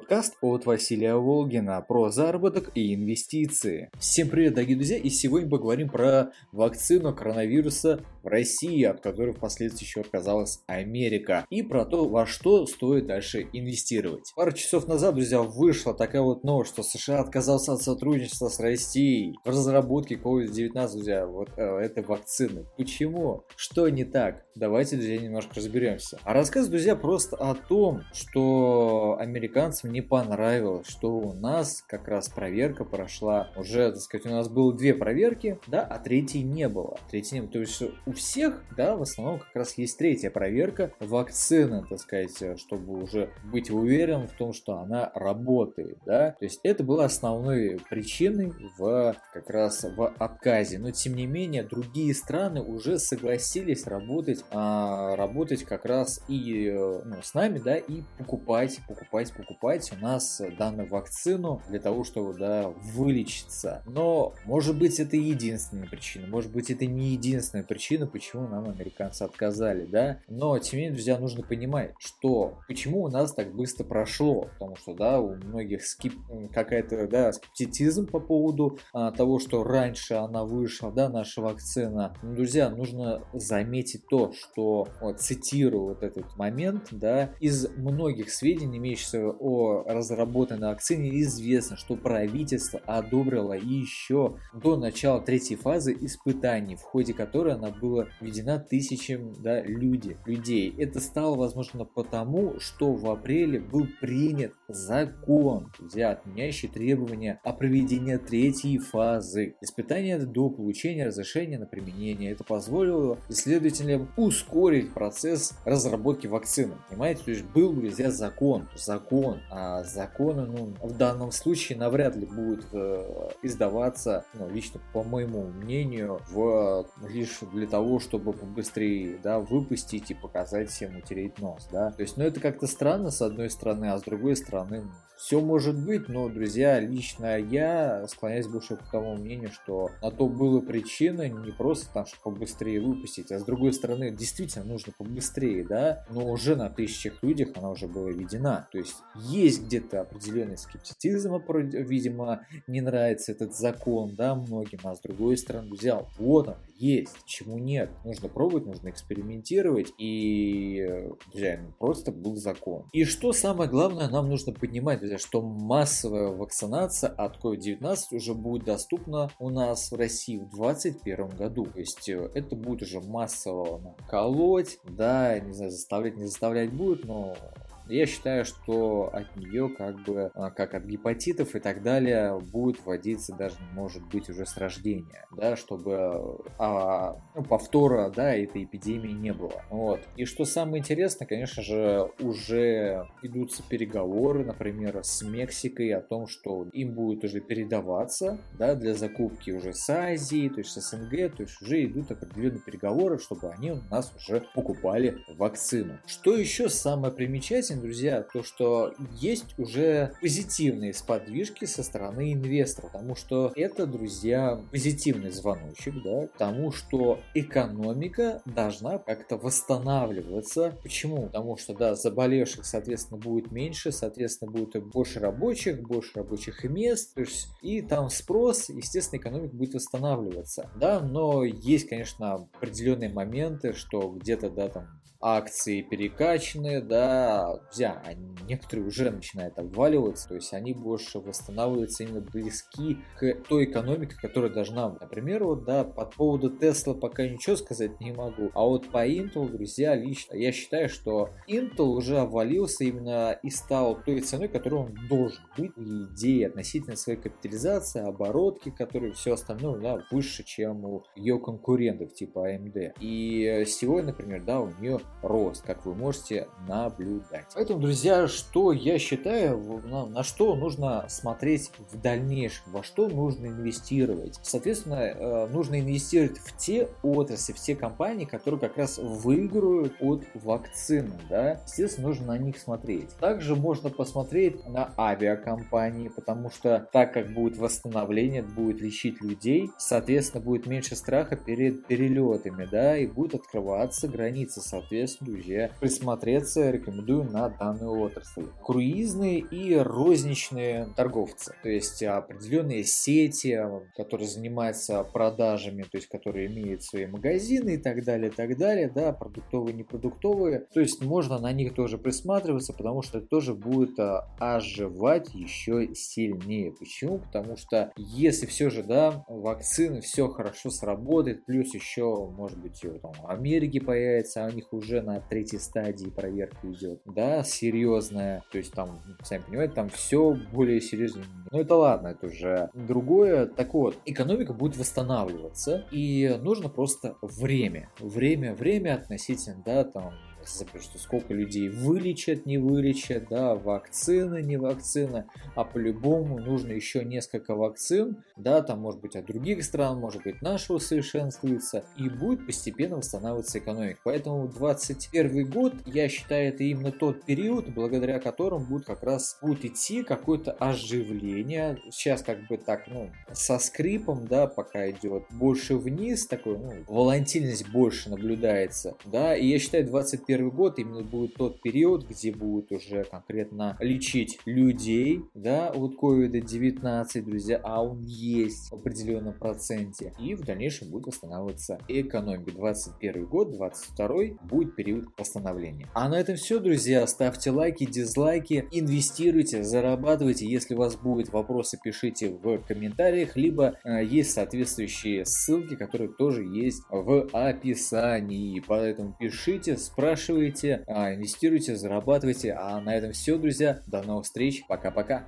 подкаст от Василия Волгина про заработок и инвестиции. Всем привет, дорогие друзья, и сегодня поговорим про вакцину коронавируса в России, от которой впоследствии еще отказалась Америка, и про то, во что стоит дальше инвестировать. Пару часов назад, друзья, вышла такая вот новость, что США отказался от сотрудничества с Россией в разработке COVID-19, друзья, вот э, этой вакцины. Почему? Что не так? Давайте, друзья, немножко разберемся. А рассказ, друзья, просто о том, что американцам не понравилось, что у нас как раз проверка прошла. Уже, так сказать, у нас было две проверки, да, а третьей не было. Третьей не было. То есть у всех, да, в основном как раз есть третья проверка вакцины, так сказать, чтобы уже быть уверен в том, что она работает, да. То есть это было основной причиной в как раз в отказе. Но тем не менее другие страны уже согласились работать, а, работать как раз и э, ну, с нами, да, и покупать, покупать, покупать у нас данную вакцину для того, чтобы, да, вылечиться. Но, может быть, это единственная причина, может быть, это не единственная причина, почему нам американцы отказали, да. Но, тем не менее, друзья, нужно понимать, что почему у нас так быстро прошло, потому что, да, у многих скип... какая-то, да, скептицизм по поводу а, того, что раньше она вышла, да, наша вакцина. Но, друзья, нужно заметить то, что, вот, цитирую вот этот момент, да, из многих сведений, имеющихся о разработанной вакцине, известно, что правительство одобрило еще до начала третьей фазы испытаний, в ходе которой она была введена тысячам да, люди, людей. Это стало возможно потому, что в апреле был принят закон, друзья, отменяющий требования о проведении третьей фазы испытания до получения разрешения на применение. Это позволило исследователям ускорить процесс разработки вакцины. Понимаете, то есть был, друзья, закон, закон, законы, ну, в данном случае навряд ли будет э, издаваться, ну, лично по моему мнению, в, лишь для того, чтобы побыстрее, да, выпустить и показать всем, утереть нос, да. То есть, ну, это как-то странно, с одной стороны, а с другой стороны, все может быть, но, друзья, лично я склоняюсь больше к тому мнению, что на то было причина не просто там, чтобы побыстрее выпустить, а с другой стороны, действительно нужно побыстрее, да, но уже на тысячах людях она уже была введена. То есть есть где-то определенный скептицизм, видимо, не нравится этот закон, да, многим, а с другой стороны, друзья, вот он, есть, чему нет. Нужно пробовать, нужно экспериментировать, и, друзья, ну, просто был закон. И что самое главное, нам нужно понимать, друзья, что массовая вакцинация от COVID-19 уже будет доступна у нас в России в 2021 году. То есть э, это будет уже массово колоть, да, не знаю, заставлять, не заставлять будет, но я считаю, что от нее как бы, а, как от гепатитов и так далее, будет вводиться даже, может быть, уже с рождения, да, чтобы а, ну, повтора, да, этой эпидемии не было. Вот. И что самое интересное, конечно же, уже идутся переговоры, например, с Мексикой о том, что им будет уже передаваться, да, для закупки уже с Азией, то есть с СНГ, то есть уже идут определенные переговоры, чтобы они у нас уже покупали вакцину. Что еще самое примечательное, друзья, то, что есть уже позитивные сподвижки со стороны инвесторов, потому что это, друзья, позитивный звоночек, да, тому, что экономика должна как-то восстанавливаться. Почему? Потому что, да, заболевших, соответственно, будет меньше, соответственно, будет больше рабочих, больше рабочих мест, то есть, и там спрос, естественно, экономика будет восстанавливаться, да, но есть, конечно, определенные моменты, что где-то, да, там акции перекачаны, да, друзья, они, некоторые уже начинают обваливаться, то есть они больше восстанавливаются именно близки к той экономике, которая должна. Например, вот, да, под поводу Тесла пока ничего сказать не могу, а вот по Intel, друзья, лично, я считаю, что Intel уже обвалился именно и стал той ценой, которой он должен быть, и идеи относительно своей капитализации, оборотки, которые все остальное, да, выше, чем у ее конкурентов типа AMD. И сегодня, например, да, у нее рост, как вы можете наблюдать. Поэтому, друзья, что я считаю, на, на что нужно смотреть в дальнейшем, во что нужно инвестировать. Соответственно, э, нужно инвестировать в те отрасли, в те компании, которые как раз выиграют от вакцины, да. Естественно, нужно на них смотреть. Также можно посмотреть на авиакомпании, потому что так как будет восстановление, будет лечить людей, соответственно, будет меньше страха перед перелетами, да, и будет открываться границы, соответственно, соответственно, друзья, присмотреться рекомендую на данную отрасль. Круизные и розничные торговцы, то есть определенные сети, которые занимаются продажами, то есть которые имеют свои магазины и так далее, и так далее, да, продуктовые, непродуктовые, то есть можно на них тоже присматриваться, потому что это тоже будет а, оживать еще сильнее. Почему? Потому что если все же, да, вакцины, все хорошо сработает, плюс еще, может быть, там, в Америке появится, а у них уже на третьей стадии проверка идет, да, серьезная, то есть там, сами понимаете, там все более серьезно. Ну это ладно, это уже другое. Так вот, экономика будет восстанавливаться, и нужно просто время. Время, время относительно, да, там, что сколько людей вылечат, не вылечат, да, вакцины, не вакцины, а по-любому нужно еще несколько вакцин, да, там может быть от других стран, может быть нашего совершенствуется, и будет постепенно восстанавливаться экономика. Поэтому 21 год, я считаю, это именно тот период, благодаря которому будет как раз будет идти какое-то оживление. Сейчас как бы так, ну, со скрипом, да, пока идет больше вниз, такой, ну, волатильность больше наблюдается, да, и я считаю 21 2021 год именно будет тот период, где будут уже конкретно лечить людей, да, от COVID-19, друзья, а он есть в определенном проценте. И в дальнейшем будет восстанавливаться экономика. 21 год, 22 будет период восстановления. А на этом все, друзья. Ставьте лайки, дизлайки, инвестируйте, зарабатывайте. Если у вас будут вопросы, пишите в комментариях, либо э, есть соответствующие ссылки, которые тоже есть в описании. Поэтому пишите, спрашивайте спрашиваете, а, инвестируйте, зарабатывайте. А на этом все, друзья. До новых встреч. Пока-пока.